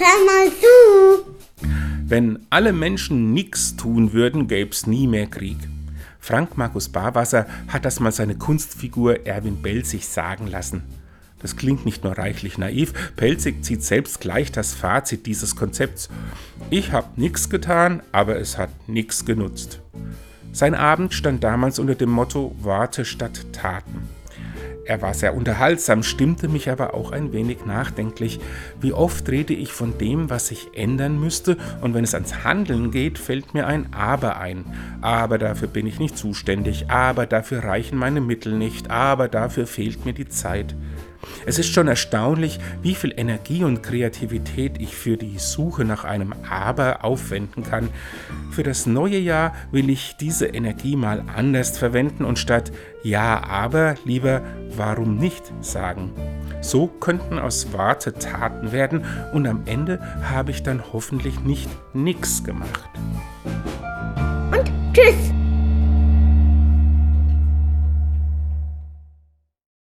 hör mal zu. Wenn alle Menschen nichts tun würden, gäb's nie mehr Krieg. Frank Markus Barwasser hat das mal seine Kunstfigur Erwin Belzig sagen lassen. Das klingt nicht nur reichlich naiv, Pelzig zieht selbst gleich das Fazit dieses Konzepts. Ich hab nichts getan, aber es hat nichts genutzt. Sein Abend stand damals unter dem Motto Worte statt Taten. Er war sehr unterhaltsam, stimmte mich aber auch ein wenig nachdenklich. Wie oft rede ich von dem, was sich ändern müsste, und wenn es ans Handeln geht, fällt mir ein Aber ein. Aber dafür bin ich nicht zuständig, aber dafür reichen meine Mittel nicht, aber dafür fehlt mir die Zeit. Es ist schon erstaunlich, wie viel Energie und Kreativität ich für die Suche nach einem Aber aufwenden kann. Für das neue Jahr will ich diese Energie mal anders verwenden und statt Ja, aber lieber Warum nicht sagen. So könnten aus Worte Taten werden und am Ende habe ich dann hoffentlich nicht nix gemacht. Und tschüss.